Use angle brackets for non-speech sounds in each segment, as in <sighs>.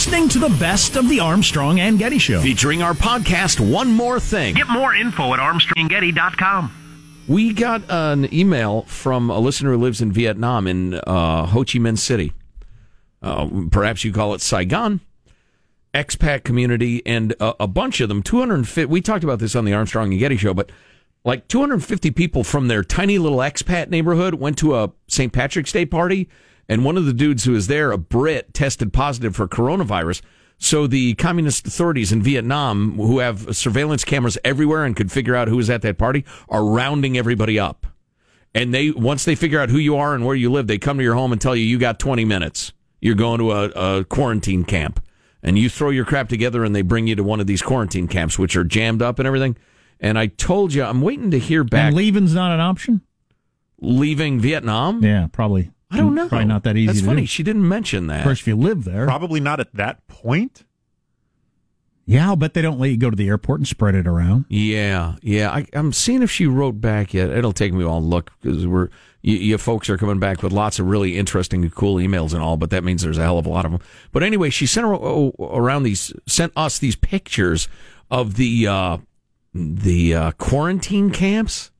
listening to the best of the Armstrong and Getty Show. Featuring our podcast, One More Thing. Get more info at armstronggetty.com. We got an email from a listener who lives in Vietnam in uh, Ho Chi Minh City. Uh, perhaps you call it Saigon. Expat community and a, a bunch of them, 250. We talked about this on the Armstrong and Getty show, but like 250 people from their tiny little expat neighborhood went to a St. Patrick's Day party and one of the dudes who was there, a Brit, tested positive for coronavirus. So the communist authorities in Vietnam, who have surveillance cameras everywhere and could figure out who was at that party, are rounding everybody up. And they once they figure out who you are and where you live, they come to your home and tell you you got 20 minutes. You're going to a, a quarantine camp, and you throw your crap together, and they bring you to one of these quarantine camps, which are jammed up and everything. And I told you, I'm waiting to hear back. And leaving's not an option. Leaving Vietnam? Yeah, probably. I don't know. Probably not that easy. That's to funny. Do. She didn't mention that. Of course, if you live there, Probably not at that point. yeah, I'll bet they don't let you go to the airport and spread it around. Yeah, yeah. I, I'm seeing if she wrote back yet. It'll take me a while to look because we're you, you folks are coming back with lots of really interesting and cool emails and all, but that means there's a hell of a lot of them. But anyway, she sent around these, sent us these pictures of the uh, the uh, quarantine camps.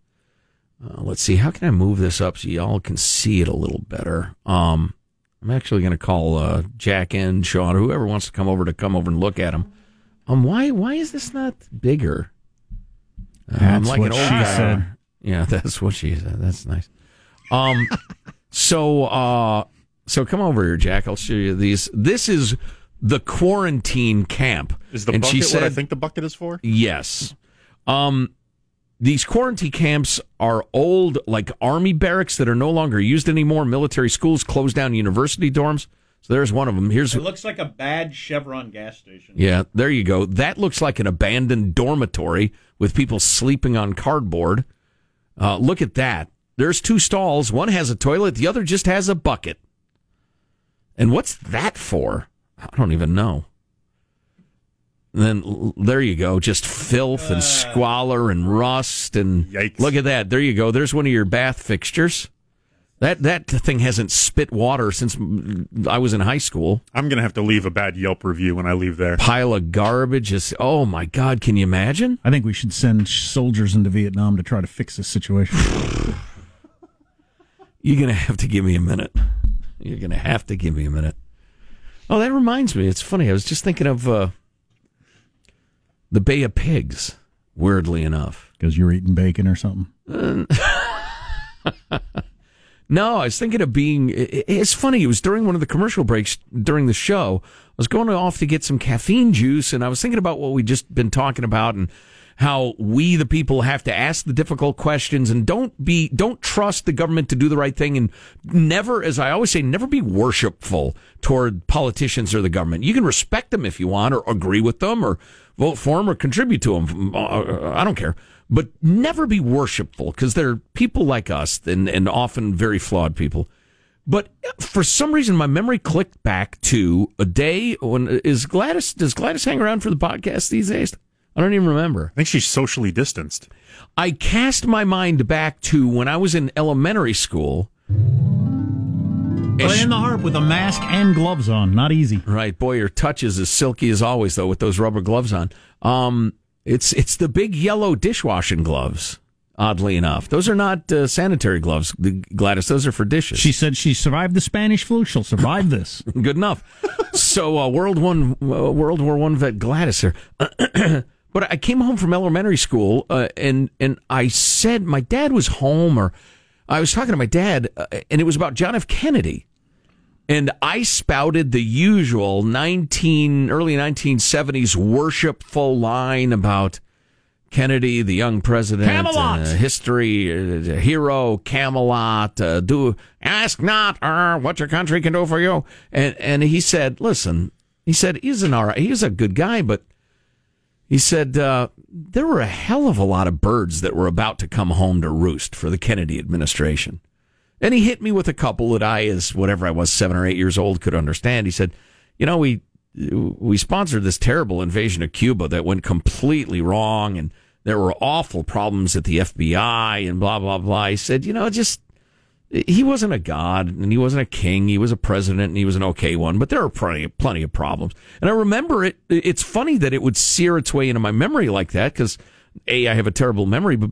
Uh, let's see, how can I move this up so y'all can see it a little better? Um, I'm actually going to call uh, Jack and Sean, or whoever wants to come over to come over and look at them. Um, why why is this not bigger? Uh, I'm That's like what an old she guy. said. Yeah, <laughs> that's what she said. That's nice. Um, <laughs> so uh, so come over here, Jack. I'll show you these. This is the quarantine camp. Is the and bucket she said, what I think the bucket is for? Yes. Um, these quarantine camps are old, like army barracks that are no longer used anymore. Military schools closed down university dorms. So there's one of them. Here's It looks like a bad Chevron gas station. yeah, there you go. That looks like an abandoned dormitory with people sleeping on cardboard. Uh, look at that. There's two stalls. One has a toilet. The other just has a bucket. And what's that for? I don't even know. And then there you go, just filth and squalor and rust and Yikes. look at that. There you go. There's one of your bath fixtures. That that thing hasn't spit water since I was in high school I'm going to have to leave a bad Yelp review when I leave there. pile of garbage. Is oh my god! Can you imagine? I think we should send soldiers into Vietnam to try to fix this situation. <laughs> You're gonna have to give me a minute. You're gonna have to give me a minute. Oh, that reminds me. It's funny. I was just thinking of uh, the Bay of Pigs. Weirdly enough, Because you're eating bacon or something. <laughs> no, I was thinking of being. it- It's funny. It was during one of the commercial breaks during the show. I was going off to get some caffeine juice, and I was thinking about what we just been talking about and how we, the people, have to ask the difficult questions and don't be, don't trust the government to do the right thing, and never, as I always say, never be worshipful toward politicians or the government. You can respect them if you want, or agree with them, or vote for them, or contribute to them. Uh, uh, I don't care but never be worshipful because they're people like us and, and often very flawed people. But for some reason, my memory clicked back to a day when uh, is Gladys. Does Gladys hang around for the podcast these days? I don't even remember. I think she's socially distanced. I cast my mind back to when I was in elementary school. Playing the harp with a mask and gloves on. Not easy. Right, boy, your touch is as silky as always, though, with those rubber gloves on. Um, it's it's the big yellow dishwashing gloves. Oddly enough, those are not uh, sanitary gloves, Gladys. Those are for dishes. She said she survived the Spanish flu. She'll survive this. <laughs> good enough. so uh, World One, uh, World War One vet Gladys here. <clears throat> but I came home from elementary school, uh, and and I said my dad was home, or I was talking to my dad, uh, and it was about John F. Kennedy. And I spouted the usual nineteen early nineteen seventies worshipful line about Kennedy, the young president, Camelot! uh, history, uh, hero, Camelot. Uh, do ask not uh, what your country can do for you. And and he said, listen, he said he's an all right, he's a good guy, but he said uh, there were a hell of a lot of birds that were about to come home to roost for the Kennedy administration. And he hit me with a couple that I, as whatever I was, seven or eight years old, could understand. He said, you know, we we sponsored this terrible invasion of Cuba that went completely wrong, and there were awful problems at the FBI and blah blah blah. He said, you know, just he wasn't a god and he wasn't a king. He was a president and he was an okay one, but there are plenty, plenty of problems. And I remember it. It's funny that it would sear its way into my memory like that because A, I have a terrible memory, but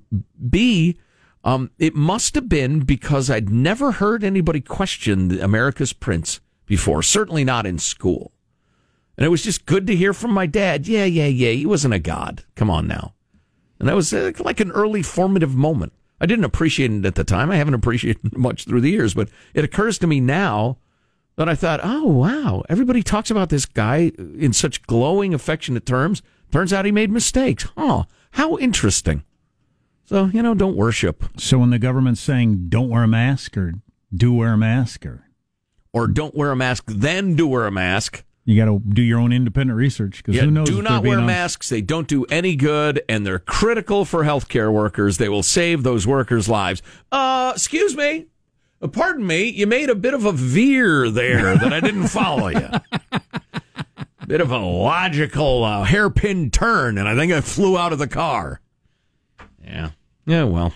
B, um, it must have been because I'd never heard anybody question America's Prince before, certainly not in school. And it was just good to hear from my dad. Yeah, yeah, yeah. He wasn't a god. Come on now. And that was uh, like an early formative moment. I didn't appreciate it at the time. I haven't appreciated <laughs> much through the years, but it occurs to me now that I thought, oh, wow, everybody talks about this guy in such glowing, affectionate terms. Turns out he made mistakes. Oh, how interesting. So, you know, don't worship. So when the government's saying don't wear a mask or do wear a mask or or don't wear a mask, then do wear a mask. You got to do your own independent research because yeah, who knows? Do not wear masks. They don't do any good, and they're critical for healthcare workers. They will save those workers' lives. Uh, excuse me. Uh, pardon me. You made a bit of a veer there that I didn't follow you. <laughs> bit of a logical uh, hairpin turn, and I think I flew out of the car. Yeah. Yeah. Well.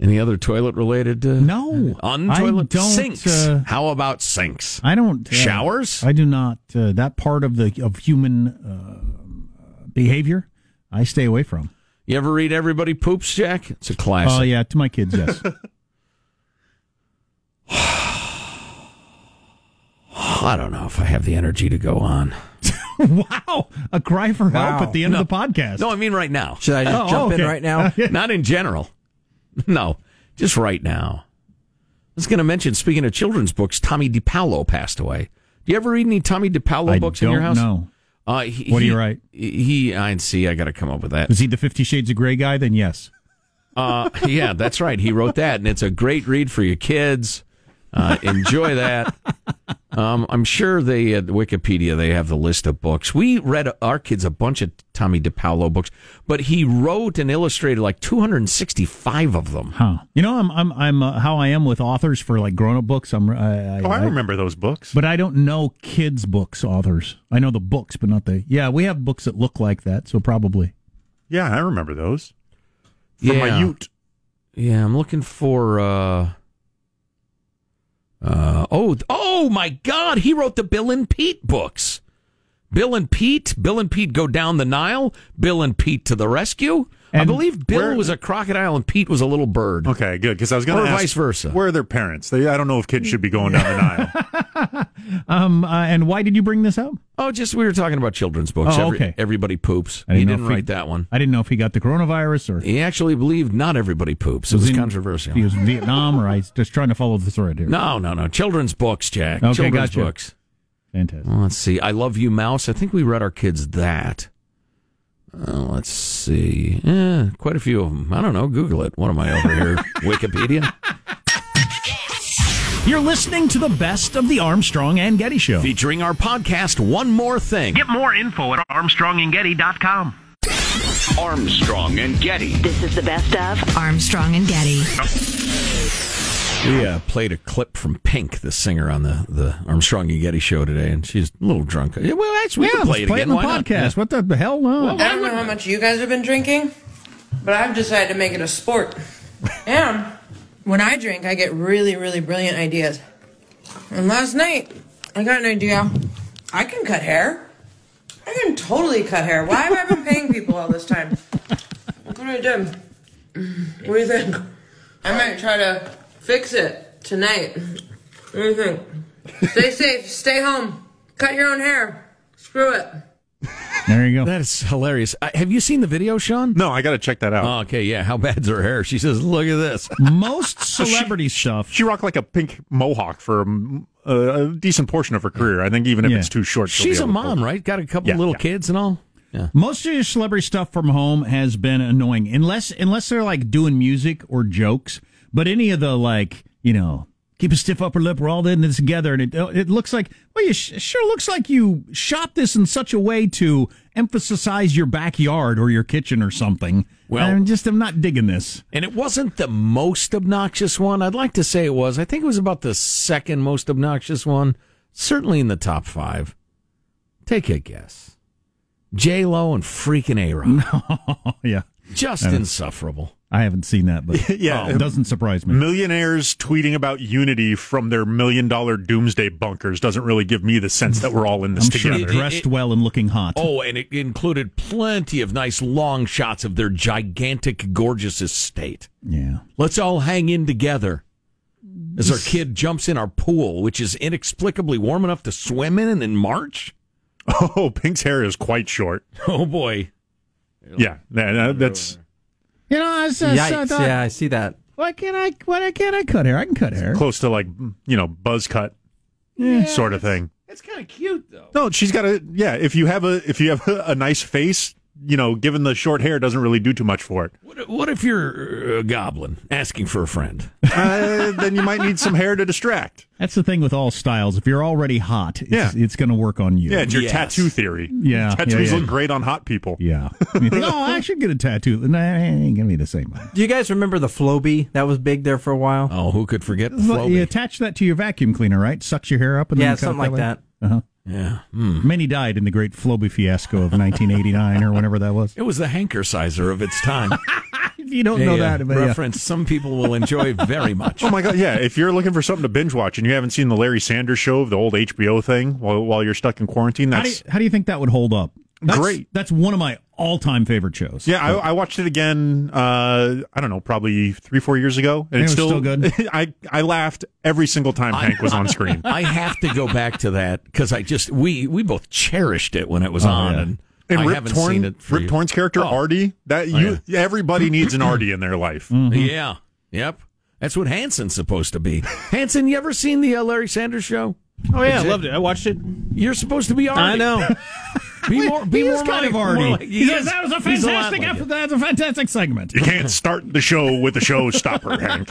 Any other toilet related? Uh, no, on toilet sinks. Uh, How about sinks? I don't uh, showers. I do not. Uh, that part of the of human uh, behavior, I stay away from. You ever read Everybody Poops, Jack? It's a classic. Oh yeah, to my kids, yes. <laughs> I don't know if I have the energy to go on. <laughs> wow, a cry for Wow. help at the end No. of the podcast. No, I mean right now. Should I just Oh, jump okay. in right now? <laughs> Not in general. <laughs> No, just right now. I was going to mention, speaking of children's books, Tomie dePaola passed away. Do you ever read any Tomie dePaola I books in your house? know. Uh, he, What do you he- write? He, I'd see. I got to come up with that. Is he the Fifty Shades of Grey guy? Then yes. Uh, yeah, that's right. He wrote that, and it's a great read for your kids. Uh, enjoy that. Um, I'm sure they at Wikipedia they have the list of books. We read our kids a bunch of Tomie dePaola books, but he wrote and illustrated like 265 of them. Huh. You know, I'm I'm I'm uh, how I am with authors for like grown up books. I'm I, I, Oh, I remember those books. but I don't know kids books authors. I know the books, but not the. Yeah, we have books that look like that, so probably. yeah, I remember those. From my Yeah. Ute. Yeah, I'm looking for. uh uh oh oh my God! He wrote the Bill and Pete books. Bill and Pete, Bill and Pete go down the Nile. Bill and Pete to the rescue. I believe Bill where- was a crocodile and Pete was a little bird. Okay, good. Because I was going to ask, vice versa. Where are their parents? They, I don't know if kids should be going down the <laughs> Nile. Um, uh, and why did you bring this up? Oh, just we were talking about children's books. Oh, Every- okay. everybody poops. I didn't he didn't if he- that one. I didn't know if he got the coronavirus or He actually believed not everybody poops. It was, in- controversial. he was in Vietnam, or I was just trying to follow the thread here. no, no, no. Children's books, Jack. Okay, children's gotcha. books. Fantastic. Well, let's see. I love you, Mouse. I think we read our kids that. Uh, let's see. Eh, quite a few of them. I don't know. Google it. What am I over here? <laughs> Wikipedia. You're listening to the best of the Armstrong and Getty Show. Featuring our podcast, One More Thing. Get more info at armstrongandgetty.com. Armstrong and Getty. This is the best of Armstrong and Getty. We uh, played a clip from Pink, the singer on the, the Armstrong and Getty show today, and she's a little drunk. Yeah, well, actually, we yeah, can play it play again. it in Why the not? podcast. What the hell? No. I don't know how much you guys have been drinking, but I've decided to make it a sport. And when I drink, I get really, really brilliant ideas. And last night, I got an idea. I can cut hair. I can totally cut hair. Why have I been paying people all this time? Look what I did. What do you think? I might try to fix it tonight. What do you think? Stay safe. Stay home. Cut your own hair. Screw it. There you go. That is hilarious. Uh, have you seen the video, Sean? No, I got to check that out. Oh, okay, yeah. How bad's her hair? She says, "Look at this." Most <laughs> celebrity stuff. She rocked like a pink mohawk for um, a, a decent portion of her career. I think even if Yeah. it's too short, She's a able pull mom, right? Got a couple Yeah, little yeah. kids and all. Yeah. Most of your celebrity stuff from home has been annoying, unless unless they're like doing music or jokes. But any of the like, you know, keep a stiff upper lip. We're all in this together, and it it looks like well, you sh- sure looks like you shot this in such a way to emphasize your backyard or your kitchen or something. Well- I'm just I'm not digging this. And it wasn't the most obnoxious one. I'd like to say it was. I think it was about the second most obnoxious one. Certainly in the top five. Take a guess. J Lo and freaking A Rod. <laughs> Yeah, Just insufferable. I haven't seen that, but <laughs> Yeah. it doesn't surprise me. Millionaires tweeting about unity from their million dollar doomsday bunkers doesn't really give me the sense that we're all in this I'm sure together. dressed well and looking hot. Oh, and it included plenty of nice long shots of their gigantic, gorgeous estate. Yeah. Let's all hang in together as our kid jumps in our pool, which is inexplicably warm enough to swim in and in March. <laughs> Oh, Pink's hair is quite short. Oh boy. Yeah, that- that- that's You know, I, was, uh, I Yikes! thought, yeah, I see that. why can't I? Why can't I cut hair? I can cut hair. close to like you know buzz cut sort of thing. It's kind of cute though. No, she's got a yeah. If you have a if you have a, a nice face, you know, given the short hair, doesn't really do too much for it. What, what if you're a goblin asking for a friend? <laughs> Uh, then you might need some hair to distract. That's the thing with all styles. If you're already hot, it's, Yeah. it's going to work on you. Yeah, it's your Yes. tattoo theory. Yeah, tattoos yeah, yeah. look great on hot people. Yeah. You think, oh, I should get a tattoo. <laughs> Nah, it ain't going to be the same. Do you guys remember the Flowbee? That was big there for a while. Oh, who could forget Well, Flowbee? you attach that to your vacuum cleaner, right? Sucks your hair up and then Yeah, you cut it something like way? that. Uh-huh. Yeah. Hmm. Many died in the great Flowbee fiasco of 1989 or whenever that was. It was the hanker sizer of its time. <laughs> If you don't know A, uh, that, but yeah. reference some people will enjoy very much. <laughs> Oh my god, yeah. If you're looking for something to binge watch and you haven't seen the Larry Sanders show, of the old HBO thing, while, while you're stuck in quarantine, How do, you, that's how do you think that would hold up? That's, Great. That's one of my all-time favorite shows. yeah. I, I watched it again. Uh, I don't know, probably three, four years ago, and And it's it still, still good? <laughs> I I laughed every single time Hank was on screen. <laughs> I have to go back to that because I just we we both cherished it when it was Oh, on, yeah. and, And I Rip haven't Torn, seen it. For Rip years. Torn's character Oh. Artie, that you everybody <laughs> needs an Artie in their life. Yeah. Yep. That's what Hanson's supposed to be. Hanson, you ever seen the uh, Larry Sanders show? Oh yeah, I loved it. I watched it. You're supposed to be Artie. I know. Be more. Be he more kind of Artie. more like- He he says, is. that was a He's lot fantastic like effort. That's a fantastic segment. You can't start the show with a showstopper, Hank.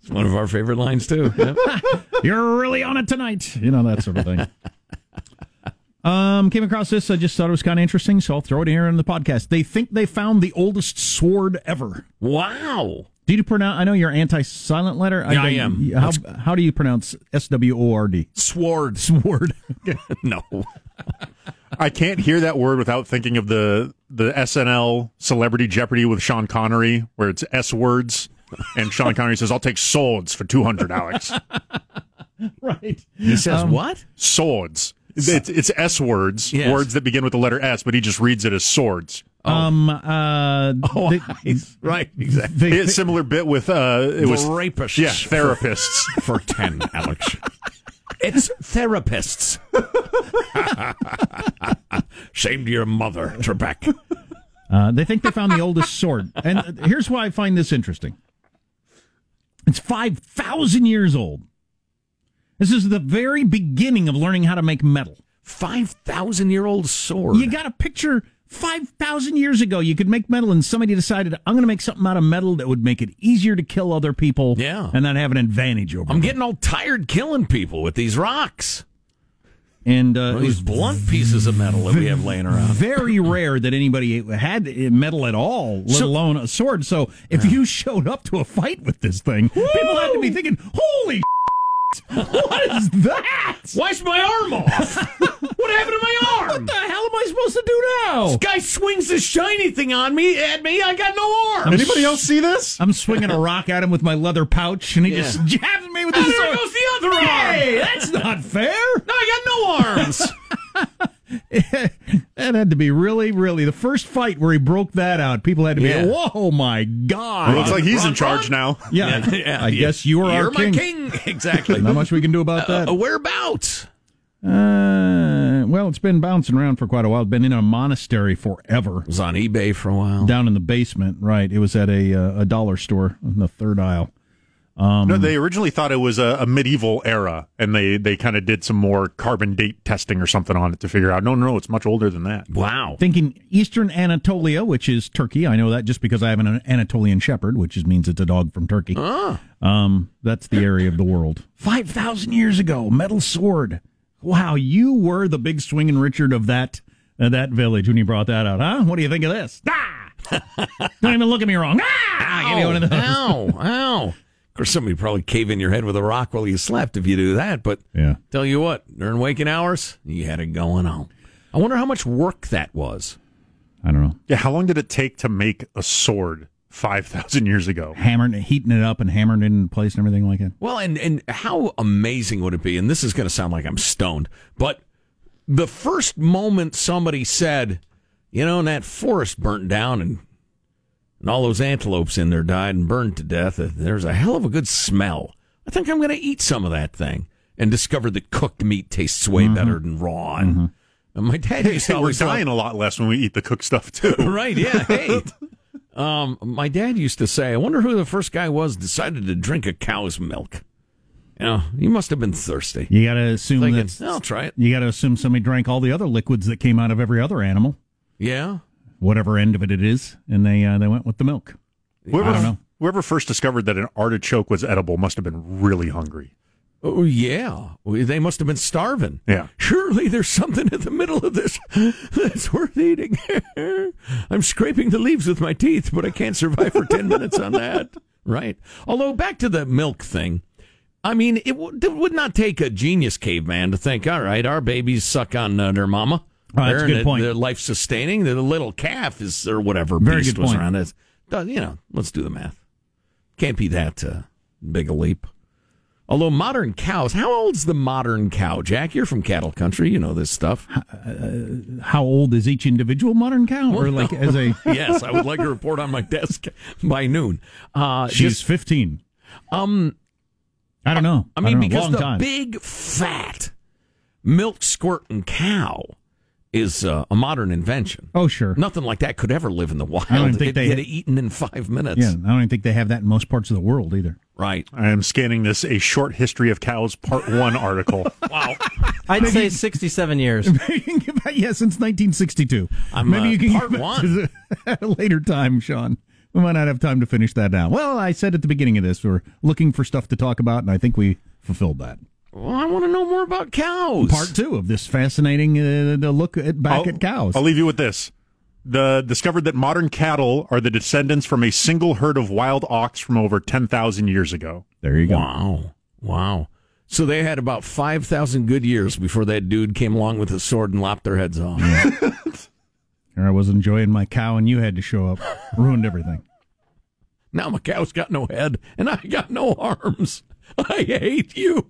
It's one of our favorite lines too. Yep. <laughs> You're really on it tonight. You know, that sort of thing. <laughs> Um, came across this. I just thought it was kind of interesting, so I'll throw it here in the podcast. They think they found the oldest sword ever. wow. Do you pronounce? I know you're anti-silent letter. Yeah, I don't- am. How, how do you pronounce S W O R D? Sword. <laughs> Sword. <laughs> no. I can't hear that word without thinking of the the SNL Celebrity Jeopardy with Sean Connery, where it's S words, and Sean Connery says, "I'll take swords for two hundred, Alex." <laughs> right. He says um, what? swords. It's, it's S words, Yes. words that begin with the letter S, but he just reads it as swords. Um. Uh. Oh, they- nice. <laughs> right. Exactly. they- He had a similar bit with uh, it was rapists. yeah therapists. <laughs> for ten, Alex. It's therapists. <laughs> Shame to your mother, Trebek. Uh, they think they found the oldest sword. And uh, here's why I find this interesting it's 5,000 years old. This is the very beginning of learning how to make metal. Five thousand year old sword. You got a picture 5,000 years ago, you could make metal, and somebody decided, I'm going to make something out of metal that would make it easier to kill other people Yeah. and not have an advantage over I'm them. getting all tired killing people with these rocks. And uh, it These blunt pieces of metal that we have laying around. very <laughs> rare that anybody had metal at all, let So- alone a sword. So if you showed up to a fight with this thing, people had to be thinking, "Holy, <laughs> what is that? Why's my arm off? <laughs> what happened to my arm? What the hell am I supposed to do now?" This guy swings this shiny thing on me at me. I got no arm. Anybody else see this? I'm swinging a rock at him with my leather pouch, and he Yeah. just jabs me with Oh, his there sword. goes the other arm. Hey, that's not fair. No, I got no arms. <laughs> that had to be really, really the first fight where he broke that out. People had to be, Yeah. whoa, my god! Looks like he's in Ron, charge now. yeah, Yeah, I yeah. guess you are You're our my king. king. <laughs> Exactly. Not much we can do about that. Uh, whereabouts? Uh, well, it's been bouncing around for quite a while. It's been in a monastery forever. It was on eBay for a while. Down in the basement, right? It was at a uh, a dollar store in the third aisle. No, they originally thought it was a, a medieval era, and they they kind of did some more carbon date testing or something on it to figure out. No, no, it's much older than that. Wow. Thinking Eastern Anatolia, which is Turkey. I know that just because I have an Anatolian Shepherd, which is, means it's a dog from Turkey. Um, that's the area of the world. Five thousand years ago, metal sword. Wow, you were the big swinging Richard of that uh, that village when you brought that out, huh? What do you think of this? Ah! <laughs> Don't even look at me wrong. Ah! Give me one of those. Ow, ow. Of course, somebody would probably cave in your head with a rock while you slept if you do that. But Yeah. tell you what, during waking hours, you had it going on. I wonder how much work that was. I don't know. Yeah, how long did it take to make a sword? five thousand <laughs> years ago. Hammering, heating it up and hammering it in place and everything like that. Well, and and how amazing would it be? And this is going to sound like I'm stoned, but the first moment somebody said, you know, and that forest burnt down and and all those antelopes in there died and burned to death. There's a hell of a good smell. I think I'm going to eat some of that thing and discover that cooked meat tastes way better than raw. And, and <laughs> my dad used to We're always dying a lot less when we eat the cooked stuff too. <laughs> right? Yeah. <laughs> Hey, um, my dad used to say, "I wonder who the first guy was decided to drink a cow's milk." You know, he must have been thirsty. You got to assume Thinking, that I'll try it. you got to assume somebody drank all the other liquids that came out of every other animal, Yeah. Whatever end of it it is, and they uh, they went with the milk. Whoever, I don't know. whoever first discovered that an artichoke was edible must have been really hungry. Oh yeah, they must have been starving. Yeah. Surely there's something in the middle of this <laughs> that's worth eating. <laughs> I'm scraping the leaves with my teeth, but I can't survive for 10 minutes on that. <laughs> Right. Although, back to the milk thing, I mean, it, w- it would not take a genius caveman to think, all right, our babies suck on uh, their mama. Oh, that's a They're- good point. They're life sustaining. The little calf is, or whatever Very beast good was point. around it. You know, let's do the math. Can't be that uh, big a leap. Although modern cows, how old's the modern cow? Jack, you're from cattle country. You know this stuff. How old is each individual modern cow, or like as a <laughs> yes, I would like a report on my desk <laughs> by noon. Uh, she's just, fifteen? um, I don't know. I mean, don't know. because Long the time. big fat milk squirting cow is uh, a modern invention. oh sure, Nothing like that could ever live in the wild. I don't think It'd they- get eaten in five minutes. yeah, I don't even think they have that in most parts of the world either. Right. I am scanning this a short history of cows part <laughs> one article. Wow. <laughs> I'd say 67 years. <laughs> yeah, since 1962. I'm, Maybe uh, you can part get back one. to the- at a later time, Sean. We might not have time to finish that now. Well, I said at the beginning of this, we're looking for stuff to talk about, and I think we fulfilled that. Well, I want to know more about cows. Part two of this fascinating uh, the look at back I'll- at cows. I'll leave you with this. The discovered that modern cattle are the descendants from a single herd of wild ox from over 10,000 years ago. there you go. Wow. Wow. So they had about 5,000 good years before that dude came along with a sword and lopped their heads off. <laughs> Here I was enjoying my cow, and you had to show up. Ruined everything. Now my cow's got no head and I got no arms. <laughs> I hate you.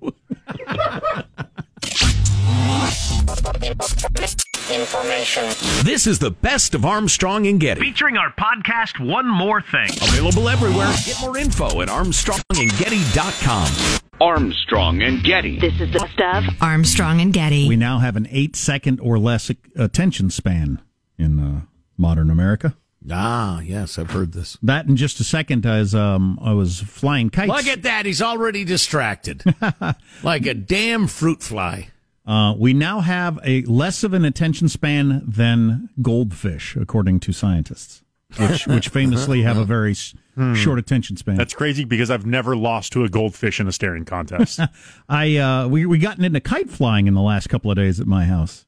This is the best of Armstrong and Getty. Featuring our podcast, One More Thing. Available everywhere. Get more info at armstrongandgetty.com. Armstrong and Getty. This is the best of Armstrong and Getty. We now have an eight second or less attention span in uh, modern America. Ah, yes, I've heard this. That in just a second, as um, I was flying kites. Look at that. He's already distracted. <laughs> like a damn fruit fly. Uh, we now have a less of an attention span than goldfish, according to scientists, which, <laughs> which famously have a very s- short attention span. That's crazy because I've never lost to a goldfish in a staring contest. <laughs> I uh, we we gotten into kite flying in the last couple of days at my house,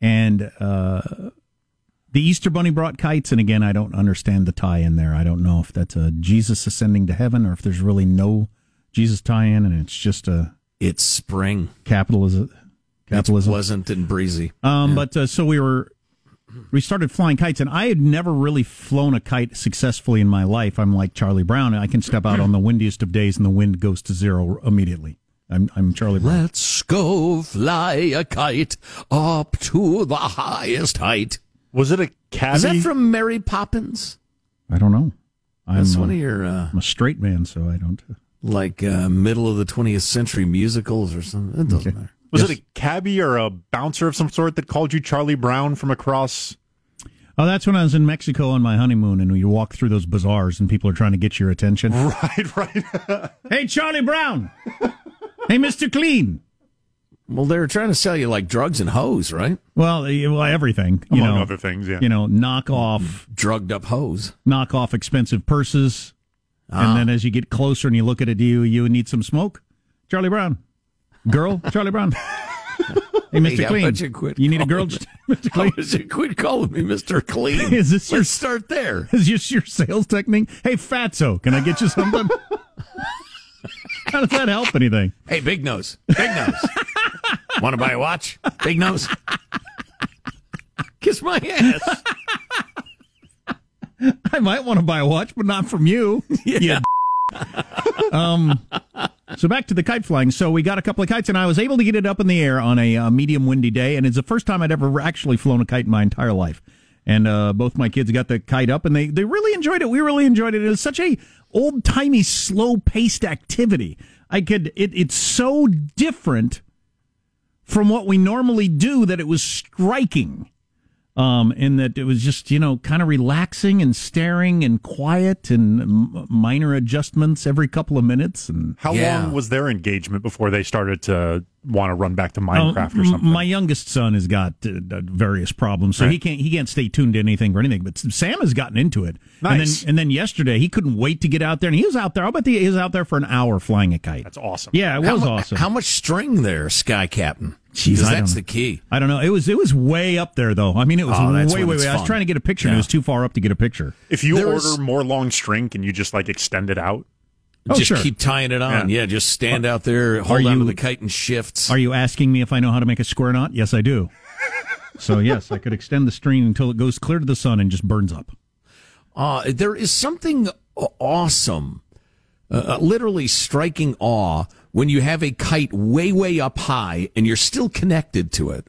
and uh, the Easter Bunny brought kites. And again, I don't understand the tie in there. I don't know if that's a Jesus ascending to heaven or if there's really no Jesus tie in, and it's just a It's spring. capitalism. It's Capitalism. pleasant and breezy. Um, But uh, so we were, we started flying kites, and I had never really flown a kite successfully in my life. I'm like Charlie Brown. I can step out on the windiest of days, and the wind goes to zero immediately. I'm, I'm Charlie Brown. Let's go fly a kite up to the highest height. Was it a cabbie? Is that from Mary Poppins? I don't know. I'm, That's uh, one of your uh, I'm a straight man, so I don't. like uh, middle of the 20th century musicals or something. It doesn't matter. was Yes. it a cabbie or a bouncer of some sort that called you Charlie Brown from across? Oh, that's when I was in Mexico on my honeymoon, and you walk through those bazaars, and people are trying to get your attention. <laughs> Right, right. <laughs> hey, Charlie Brown. hey, Mister Clean. Well, they were trying to sell you like drugs and hoes, right? Well, well, everything. You Among know, other things, yeah. You know, knock off Drugged up hoes. knock off expensive purses. Ah. And then as you get closer and you look at it, do you, you need some smoke? Charlie Brown. Girl, <laughs> Charlie Brown. <laughs> Hey, Mr. Hey, Clean. about you quit need a girl, calling <laughs> Mr. Clean? would you quit calling me Mr. Clean? Is this your- Let's start there. Is this your sales technique? Hey, Fatso, can I get you something? How does that help anything? Hey, Big Nose. Big Nose. Want to buy a watch? Big Nose. Kiss my ass. <laughs> I might want to buy a watch, but not from you. <laughs> Yeah. um. So back to the kite flying. So we got a couple of kites, and I was able to get it up in the air on a uh, medium windy day, and it's the first time I'd ever actually flown a kite in my entire life. And uh, both my kids got the kite up, and they they really enjoyed it. We really enjoyed it. It was such a old timey, slow paced activity. I could. It, it's so different from what we normally do that it was striking um, in that it was just you know kind of relaxing and staring and quiet and m- minor adjustments every couple of minutes. And How Yeah. long was their engagement before they started to want to run back to Minecraft Uh, or m- something? My youngest son has got uh, uh, various problems, so he can't he can't stay tuned to anything or anything. But Sam has gotten into it. And Nice. then and then yesterday he couldn't wait to get out there, and he was out there. I'll bet he was out there for an hour flying a kite. That's awesome. yeah, it How was mu- awesome. How much string there, Sky Captain? Jeez, 'Cause I that's don't- the key. I don't know. It was it was way up there though. I mean, it was Oh, that's way when way it's way. I was trying to get a picture, and it was too far up to get a picture. If you There order is- more long string, can you just like extend it out? Oh, just sure. keep tying it on. Yeah. Yeah, just stand out there, hold Are on to you- the kite and shifts. Are you asking me if I know how to make a square knot? Yes, I do. So yes, I could extend the string until it goes clear to the sun and just burns up. Uh, there is something awesome, uh, literally striking awe when you have a kite way, way up high and you're still connected to it.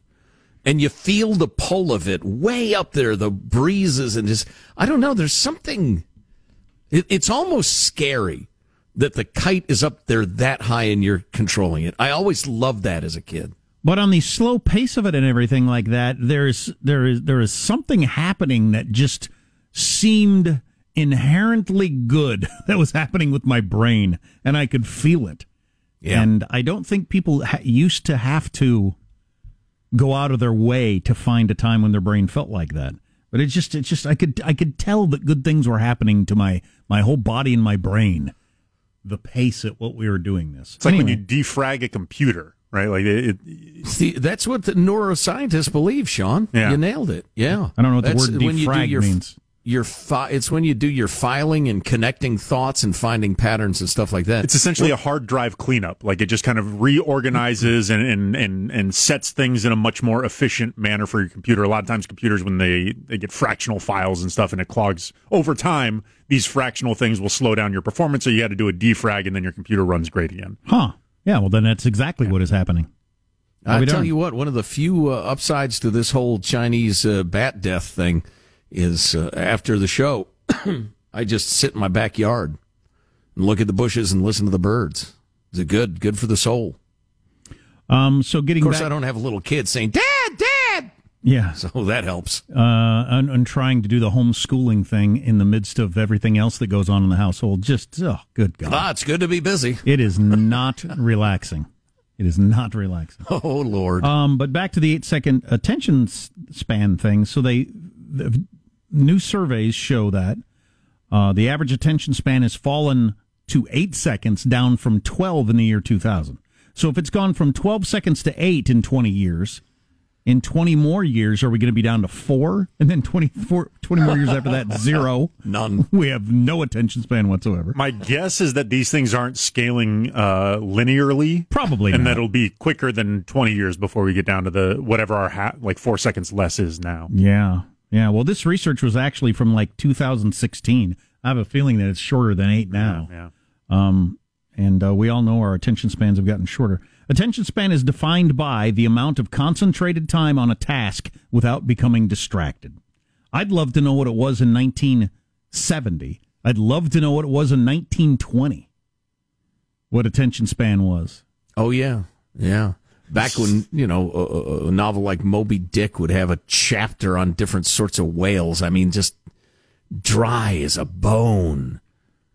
And you feel the pull of it way up there, the breezes and just, I don't know, there's something, it, it's almost scary that the kite is up there that high and you're controlling it. I always loved that as a kid. But on the slow pace of it and everything like that, there's there is there is something happening that just seemed inherently good <laughs> that was happening with my brain, and I could feel it. Yeah. And I don't think people ha- used to have to go out of their way to find a time when their brain felt like that. But it just it just I could I could tell that good things were happening to my my whole body and my brain. The pace at what we were doing this. It's like Anyway. when you defrag a computer, right? Like it, it, See, that's what the neuroscientists believe, Sean. Yeah. You nailed it. Yeah. I don't know what the That's word when you do defrag your, means. Your fi- it's when you do your filing and connecting thoughts and finding patterns and stuff like that. it's essentially a hard drive cleanup. Like it just kind of reorganizes and, and, and, and sets things in a much more efficient manner for your computer. A lot of times computers, when they, they get fractional files and stuff and it clogs over time, these fractional things will slow down your performance. So you got to do a defrag and then your computer runs great again. Huh. Yeah, well, then that's exactly what is happening. I tell done? you what, one of the few uh, upsides to this whole Chinese uh, bat death thing is uh, after the show, <clears throat> I just sit in my backyard and look at the bushes and listen to the birds. Is it good? Good for the soul. Um, so getting Of course, back, I don't have a little kid saying "Dad, Dad," yeah, so that helps. uh, and, and trying to do the homeschooling thing in the midst of everything else that goes on in the household. Just, oh, good God. Ah, it's good to be busy. It is not <laughs> relaxing. It is not relaxing. Oh Lord. Um, but back to the eight second attention span thing. So they, the new surveys show that uh, the average attention span has fallen to eight seconds, down from 12 in the year 2000. So if it's gone from 12 seconds to eight in 20 years, in 20 more years, are we going to be down to four? And then 24, 20 more years after that, <laughs> zero? None. We have no attention span whatsoever. My guess is that these things aren't scaling uh, linearly. Probably and not. that it'll be quicker than 20 years before we get down to the whatever our ha- like four seconds less is now. Yeah. Yeah. Well, this research was actually from like 2016. I have a feeling that it's shorter than eight now. Yeah. Um, and uh, we all know our attention spans have gotten shorter. Attention span is defined by the amount of concentrated time on a task without becoming distracted. I'd love to know what it was in 1970. I'd love to know what it was in 1920. What attention span was. Oh yeah, yeah. Back when you know a, a- a novel like Moby Dick would have a chapter on different sorts of whales. I mean, just dry as a bone.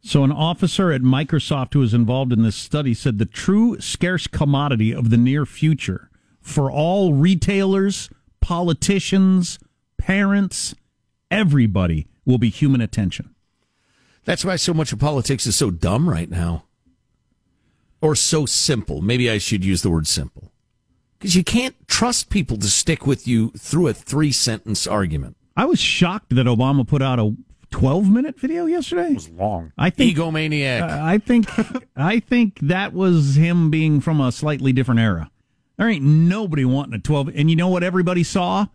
So, an officer at Microsoft who was involved in this study said the true scarce commodity of the near future for all retailers, politicians, parents, everybody will be human attention. That's why so much of politics is so dumb right now, or so simple. Maybe I should use the word simple because you can't trust people to stick with you through a three sentence argument. I was shocked that Obama put out a 12 minute video yesterday. It was long. I think Egomaniac. Uh, I think <laughs> I think that was him being from a slightly different era. There ain't nobody wanting a 12 and you know what everybody saw?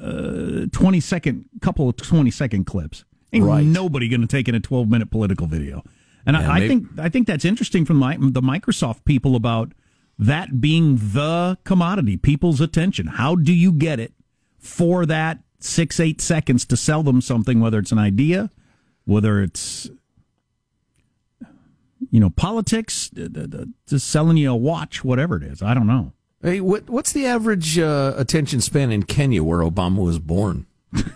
Uh 20 second couple of 20 second clips. Ain't Right. nobody going to take in a 12 minute political video. And Yeah, I, I think I think that's interesting from my, the Microsoft people about that being the commodity, people's attention. How do you get it for that six eight seconds to sell them something, whether it's an idea, whether it's you know politics, just selling you a watch, whatever it is. I don't know. Hey, what, what's the average uh, attention span in Kenya where Obama was born? <laughs>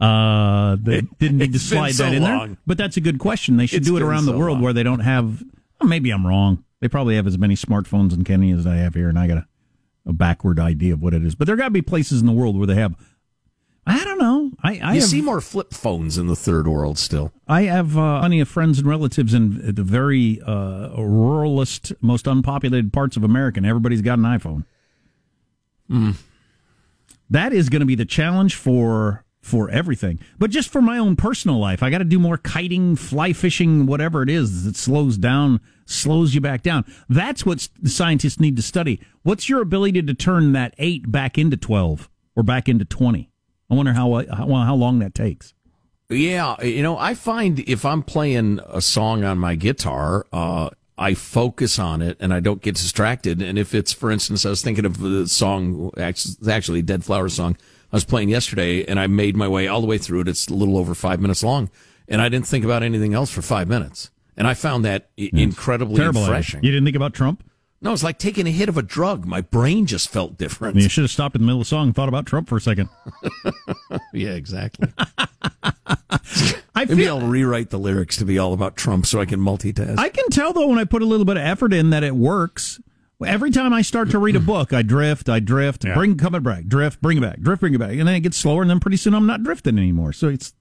Uh, they <laughs> didn't need to slide so that in there, but that's a good question. They should It's do it around the world long. where they don't have. Well, maybe I'm wrong. They probably have as many smartphones in Kenya as I have here, and I got a, a backward idea of what it is. But there got to be places in the world where they have. I don't know. I I you have, see more flip phones in the third world still. I have uh, plenty of friends and relatives in the very uh, ruralist, most unpopulated parts of America, and everybody's got an iPhone. Hmm. That is going to be the challenge for for everything. But just for my own personal life, I got to do more kiting, fly fishing, whatever it is that slows down, slows you back down. That's what scientists need to study. What's your ability to turn that eight back into twelve or back into twenty? I wonder how how, how long that takes. Yeah, you know, I find if I'm playing a song on my guitar, uh, I focus on it and I don't get distracted. And if it's, for instance, I was thinking of the song, actually Dead Flower song I was playing yesterday, and I made my way all the way through it. It's a little over five minutes long, and I didn't think about anything else for five minutes. And I found that i- incredibly Terrible. refreshing. You didn't think about Trump? No, it's like taking a hit of a drug. My brain just felt different. You should have stopped in the middle of the song and thought about Trump for a second. <laughs> Yeah, exactly. <laughs> I Maybe feel I'll rewrite the lyrics to be all about Trump so I can multitask. I can tell though when I put a little bit of effort in that it works. Every time I start to read a <laughs> book, I drift, I drift, Yeah. bring come it back, drift, bring it back, drift, bring it back, and then it gets slower, and then pretty soon I'm not drifting anymore. So it's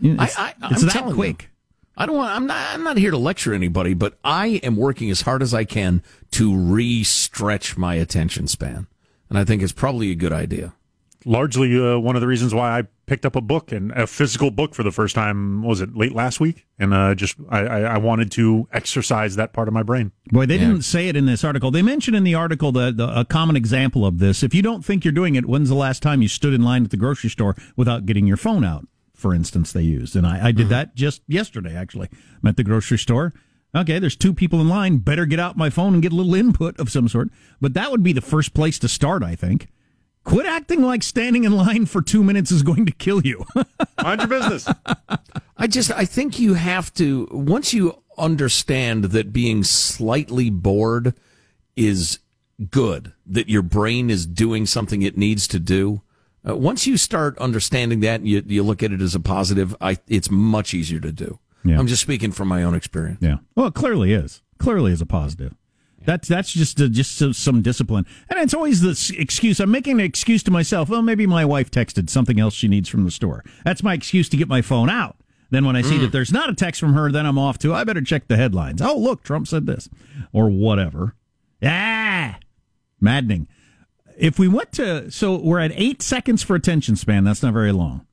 you know, it's, I, I, it's I'm that quick. You, I don't want. I'm not. I'm not here to lecture anybody, but I am working as hard as I can to re-stretch my attention span, and I think it's probably a good idea. Largely uh, one of the reasons why I picked up a book and a physical book for the first time. Was it late last week? And uh, just I, I, I wanted to exercise that part of my brain. Boy, they didn't say it in this article. They mentioned in the article that the, a common example of this. If you don't think you're doing it, when's the last time you stood in line at the grocery store without getting your phone out? For instance, they used, and I, I did that just yesterday. Actually, I'm at the grocery store. Okay, there's two people in line. Better get out my phone and get a little input of some sort. But that would be the first place to start. I think. Quit acting like standing in line for two minutes is going to kill you. <laughs> Mind your business. I just. I think you have to once you understand that being slightly bored is good, that your brain is doing something it needs to do. Uh, once you start understanding that, and you you look at it as a positive. I it's much easier to do. Yeah. I'm just speaking from my own experience. Yeah. Well, it clearly is. Clearly is a positive. That's that's just just some, some discipline, and it's always the excuse. I'm making an excuse to myself. Well, maybe my wife texted something else she needs from the store. That's my excuse to get my phone out. Then when I see that there's not a text from her, then I'm off to. I better check the headlines. Oh, look, Trump said this, or whatever. Ah, maddening. If we went to so we're at eight seconds for attention span. That's not very long.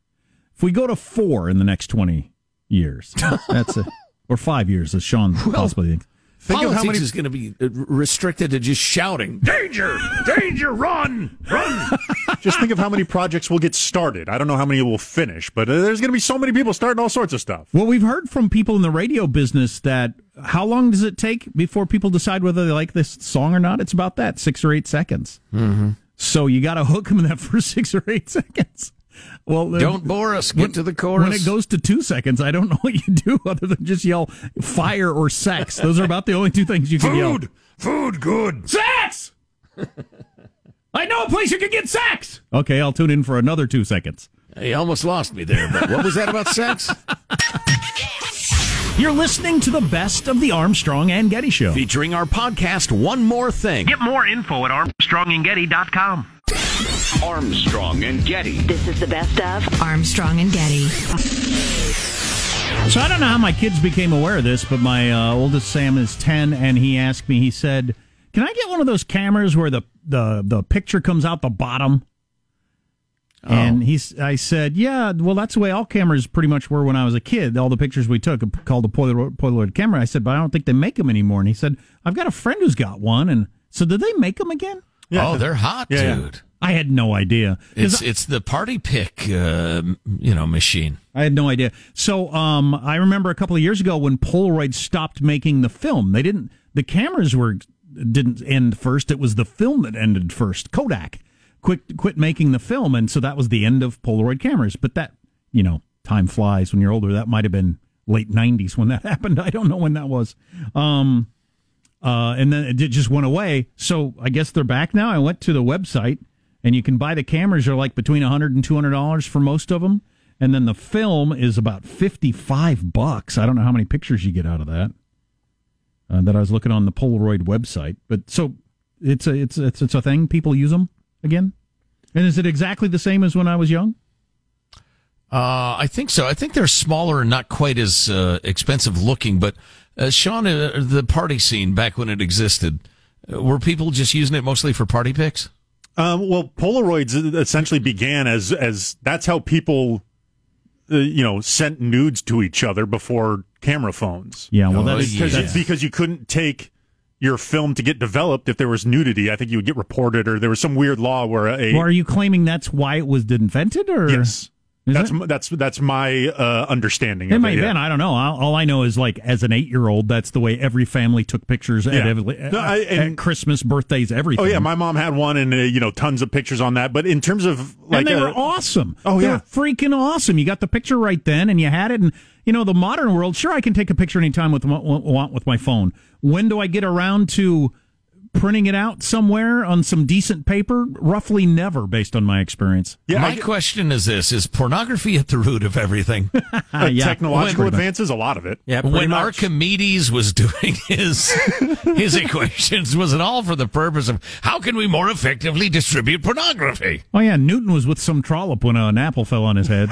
If we go to four in the next twenty years, <laughs> that's a, or five years, as Sean possibly thinks. Think of Politics how many is going to be restricted to just shouting, "Danger! Danger! Run! Run!" <laughs> just think of how many projects will get started. I don't know how many will finish, but uh, there's going to be so many people starting all sorts of stuff. Well, we've heard from people in the radio business that how long does it take before people decide whether they like this song or not? It's about that six or eight seconds. Mm-hmm. So you got to hook them in that <laughs> first six or eight seconds. Well, Don't bore us. Get when- to the chorus. When it goes to two seconds, I don't <laughs> know what you do other than just yell fire or sex. Those are about the only two things you can yell. food, food, good. Sex! I know a place you can get sex! Okay, I'll tune in for another two seconds. You almost lost me there. But what was that about sex? You're listening to the best of the Armstrong and Getty Show. Featuring our podcast, One More Thing. Get more info at armstrongandgetty.com. Armstrong and Getty. This is the best of Armstrong and Getty. So I don't know how my kids became aware of this, but my uh, oldest Sam is ten, and he asked me. He said, "Can I get one of those cameras where the the the picture comes out the bottom?" And he's, I said, "Yeah, well, that's the way all cameras pretty much were when I was a kid. All the pictures we took called a Polaroid, Polaroid camera." I said, "But I don't think they make them anymore." And he said, "I've got a friend who's got one." And so, did they make them again? Yeah, Oh, they're hot, Yeah, yeah. I had no idea. It's it's the party pick, uh, you know, machine. I had no idea. So um, I remember a couple of years ago when Polaroid stopped making the film. They didn't. The cameras were didn't end first. It was the film that ended first. Kodak quit quit making the film, and so that was the end of Polaroid cameras. But that you know, time flies when you're older. That might have been late '90s when that <laughs> happened. I don't know when that was. Um, uh, and then it just went away. So I guess they're back now. I went to the website, and you can buy the cameras. Are like between 100 and 200 dollars for most of them, and then the film is about 55 bucks. I don't know how many pictures you get out of that. Uh, that I was looking on the Polaroid website, but so it's a it's it's it's a thing. People use them again, and is it exactly the same as when I was young? Uh, I think so. I think they're smaller and not quite as uh, expensive looking. But uh, Sean, uh, the party scene back when it existed, uh, were people just using it mostly for party pics? Um, well, Polaroids essentially began as as that's how people, uh, you know, sent nudes to each other before camera phones. Yeah, well, that Oh, is because yeah. because you couldn't take your film to get developed if there was nudity. I think you would get reported, or there was some weird law where a Well, are you claiming that's why it was invented, or yes. Is that's it? that's that's my uh, understanding. It of might it, have yeah. been. I don't know. All, all I know is like as an eight-year-old, that's the way every family took pictures at, Yeah. every, No, I- at and- Christmas, birthdays, everything. Oh yeah, my mom had one, and uh, you know, tons of pictures on that. But in terms of like, and they uh, were awesome. Oh, they yeah. were freaking awesome. You got the picture right then, and you had it. And you know, the modern world, sure, I can take a picture anytime with want with my phone. When do I get around to printing it out somewhere on some decent paper? Roughly never, based on my experience. yeah, My I- question is this: Is pornography at the root of everything? uh, <laughs> <laughs> yeah. technological Pretty much. advances, a lot of it. Yeah, when much. Archimedes was <laughs> doing his his equations, was it all for the purpose of how can we more effectively distribute pornography? Oh yeah, Newton was with some trollop when an apple fell on his head.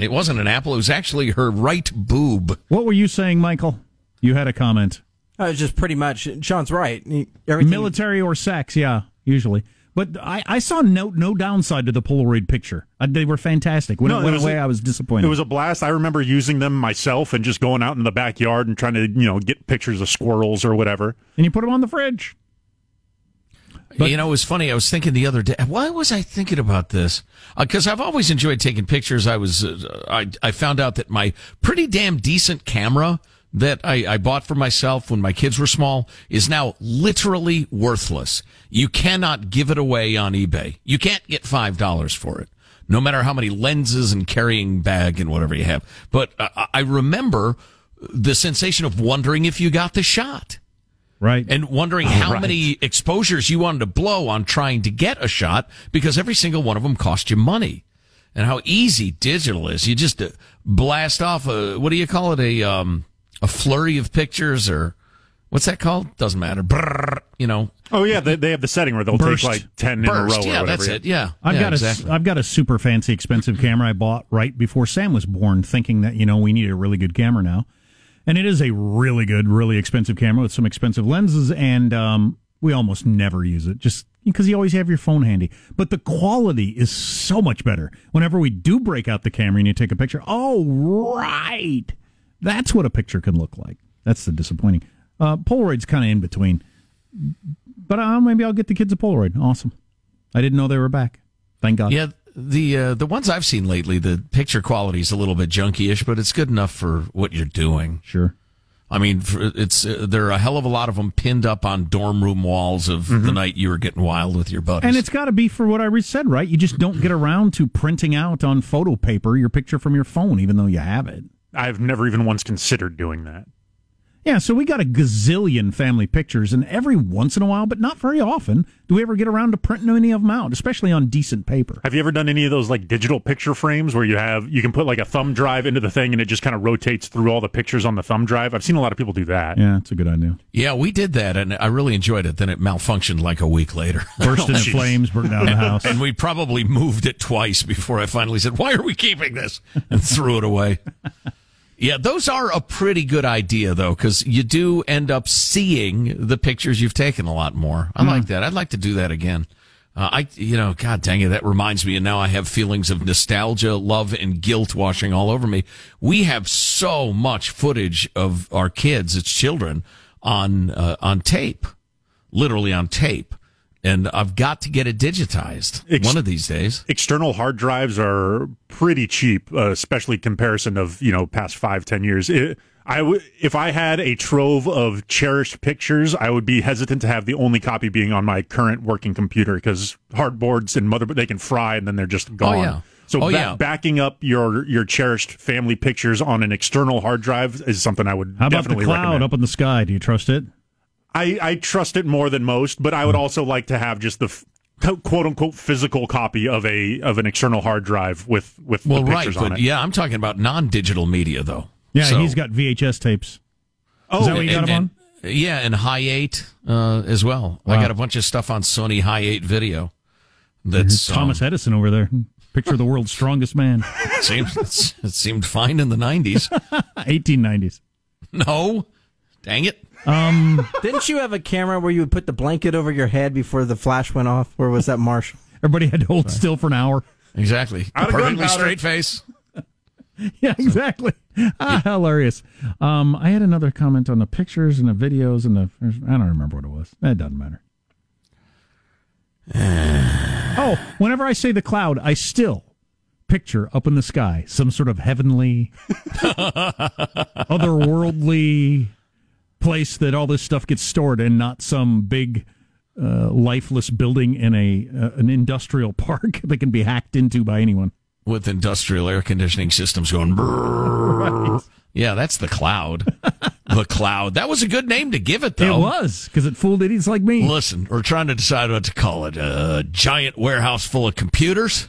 It wasn't an apple; it was actually her right boob. what were you saying, Michael? You had a comment. Uh, it's just pretty much. Sean's right. Everything, Military or sex, yeah, usually. But I, I saw no no downside to the Polaroid picture. Uh, they were fantastic. When No, it it went was away, a- I was disappointed. It was a blast. I remember using them myself and just going out in the backyard and trying to, you know, get pictures of squirrels or whatever. and you put them on the fridge. you know, it was funny. I was thinking the other day. Why was I thinking about this? Because I've always enjoyed taking pictures. I was, uh, I, I found out that my pretty damn decent camera that I, I bought for myself when my kids were small is now literally worthless. You cannot give it away on eBay. You can't get five dollars for it, no matter how many lenses and carrying bag and whatever you have. But uh, I remember the sensation of wondering if you got the shot Right. and wondering how many exposures you wanted to blow on trying to get a shot because every single one of them cost you money and how easy digital is you just uh, blast off a what do you call it a um a flurry of pictures or what's that called doesn't matter Brrr, you know Oh yeah, they, they have the setting where they'll Burst. take like ten in a row. burst or yeah whatever. that's it yeah I've Yeah, got exactly. a I've got a super fancy expensive camera I bought right before Sam was born, thinking that you know we need a really good camera now, and it is a really good, really expensive camera with some expensive lenses, and um, we almost never use it just because you always have your phone handy. But the quality is so much better whenever we do break out the camera and you take a picture. Oh right, that's what a picture can look like. That's the disappointing. Uh, Polaroid's kind of in between, but uh, maybe I'll get the kids a Polaroid. Awesome. I didn't know they were back. Thank God. yeah the uh, the ones I've seen lately the picture quality is a little bit junky-ish but it's good enough for what you're doing Sure. I mean, it's uh, there are a hell of a lot of them pinned up on dorm room walls of the night you were getting wild with your buddies. And it's got to be for what I said, right? You just don't get around to printing out on photo paper your picture from your phone, even though you have it. I've never even once considered doing that. Yeah, so we got a gazillion family pictures, and every once in a while, but not very often, do we ever get around to printing any of them out, especially on decent paper. Have you ever done any of those like digital picture frames where you have you can put like a thumb drive into the thing and it just kind of rotates through all the pictures on the thumb drive? I've seen a lot of people do that. Yeah, it's a good idea. yeah, we did that, and I really enjoyed it. Then it malfunctioned like a week later, <laughs> Burst into jeez. <laughs> flames, burned down the house. and we probably moved it twice before I finally said, "Why are we keeping this?" and threw it away. <laughs> Yeah, those are a pretty good idea though, because you do end up seeing the pictures you've taken a lot more. I like that. I'd like to do that again. Uh, I, you know, God dang it, that reminds me, and now I have feelings of nostalgia, love, and guilt washing all over me. We have so much footage of our kids, its children, on uh, on tape, literally on tape. And I've got to get it digitized Ex- one of these days. external hard drives are pretty cheap, uh, especially comparison of you know past five ten years. It, I w- if I had a trove of cherished pictures, I would be hesitant to have the only copy being on my current working computer because hardboards and motherboard they can fry and then they're just gone. Oh, yeah. So Oh, ba- yeah. backing up your your cherished family pictures on an external hard drive is something I would How about the definitely cloud recommend. up in the sky? Do you trust it? I, I trust it more than most, but I would also like to have just the f- quote unquote physical copy of a of an external hard drive with with Well, the right, pictures on but it. yeah, I'm talking about non-digital media though. Yeah, So- he's got VHS tapes. Oh, Is that what you got and- on? yeah, and Hi8 uh, as well. I got a bunch of stuff on Sony Hi8 video. That's Thomas um, Edison over there. Picture the world's strongest man. <laughs> seems it seemed fine in the '90s. 1890s. <laughs> No, dang it. Didn't you have a camera where you would put the blanket over your head before the flash went off? Or was that Marshall? Everybody had to hold still for an hour. Exactly. Out of Perfectly straight face. <laughs> Yeah, exactly. Ah, hilarious. Um, I had another comment on the pictures and the videos and the. I don't remember what it was. It doesn't matter. <sighs> oh, whenever I say the cloud, I still picture up in the sky some sort of heavenly, <laughs> otherworldly place that all this stuff gets stored in, not some big. Uh, lifeless building in a uh, an industrial <laughs> park that can be hacked into by anyone. with industrial air conditioning systems going. brrrr. Yeah, that's the cloud. <laughs> the cloud. That was a good name to give it, though. It was because it fooled idiots like me. Listen, we're trying to decide what to call it. A giant warehouse full of computers.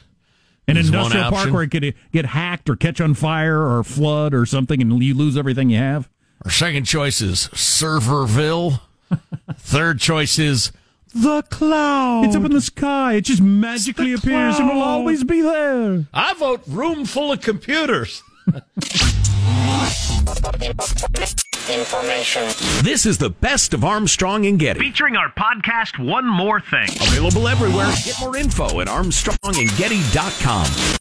An industrial park where it could get hacked or catch on fire or flood or something, and you lose everything you have. Our second choice is Serverville. <laughs> Third choice is the cloud. It's up in the sky. It just magically the appears and will always be there. I vote room full of computers. Information. This is the best of Armstrong and Getty. Featuring our podcast, One More Thing. Available everywhere. Get more info at armstrongandgetty.com.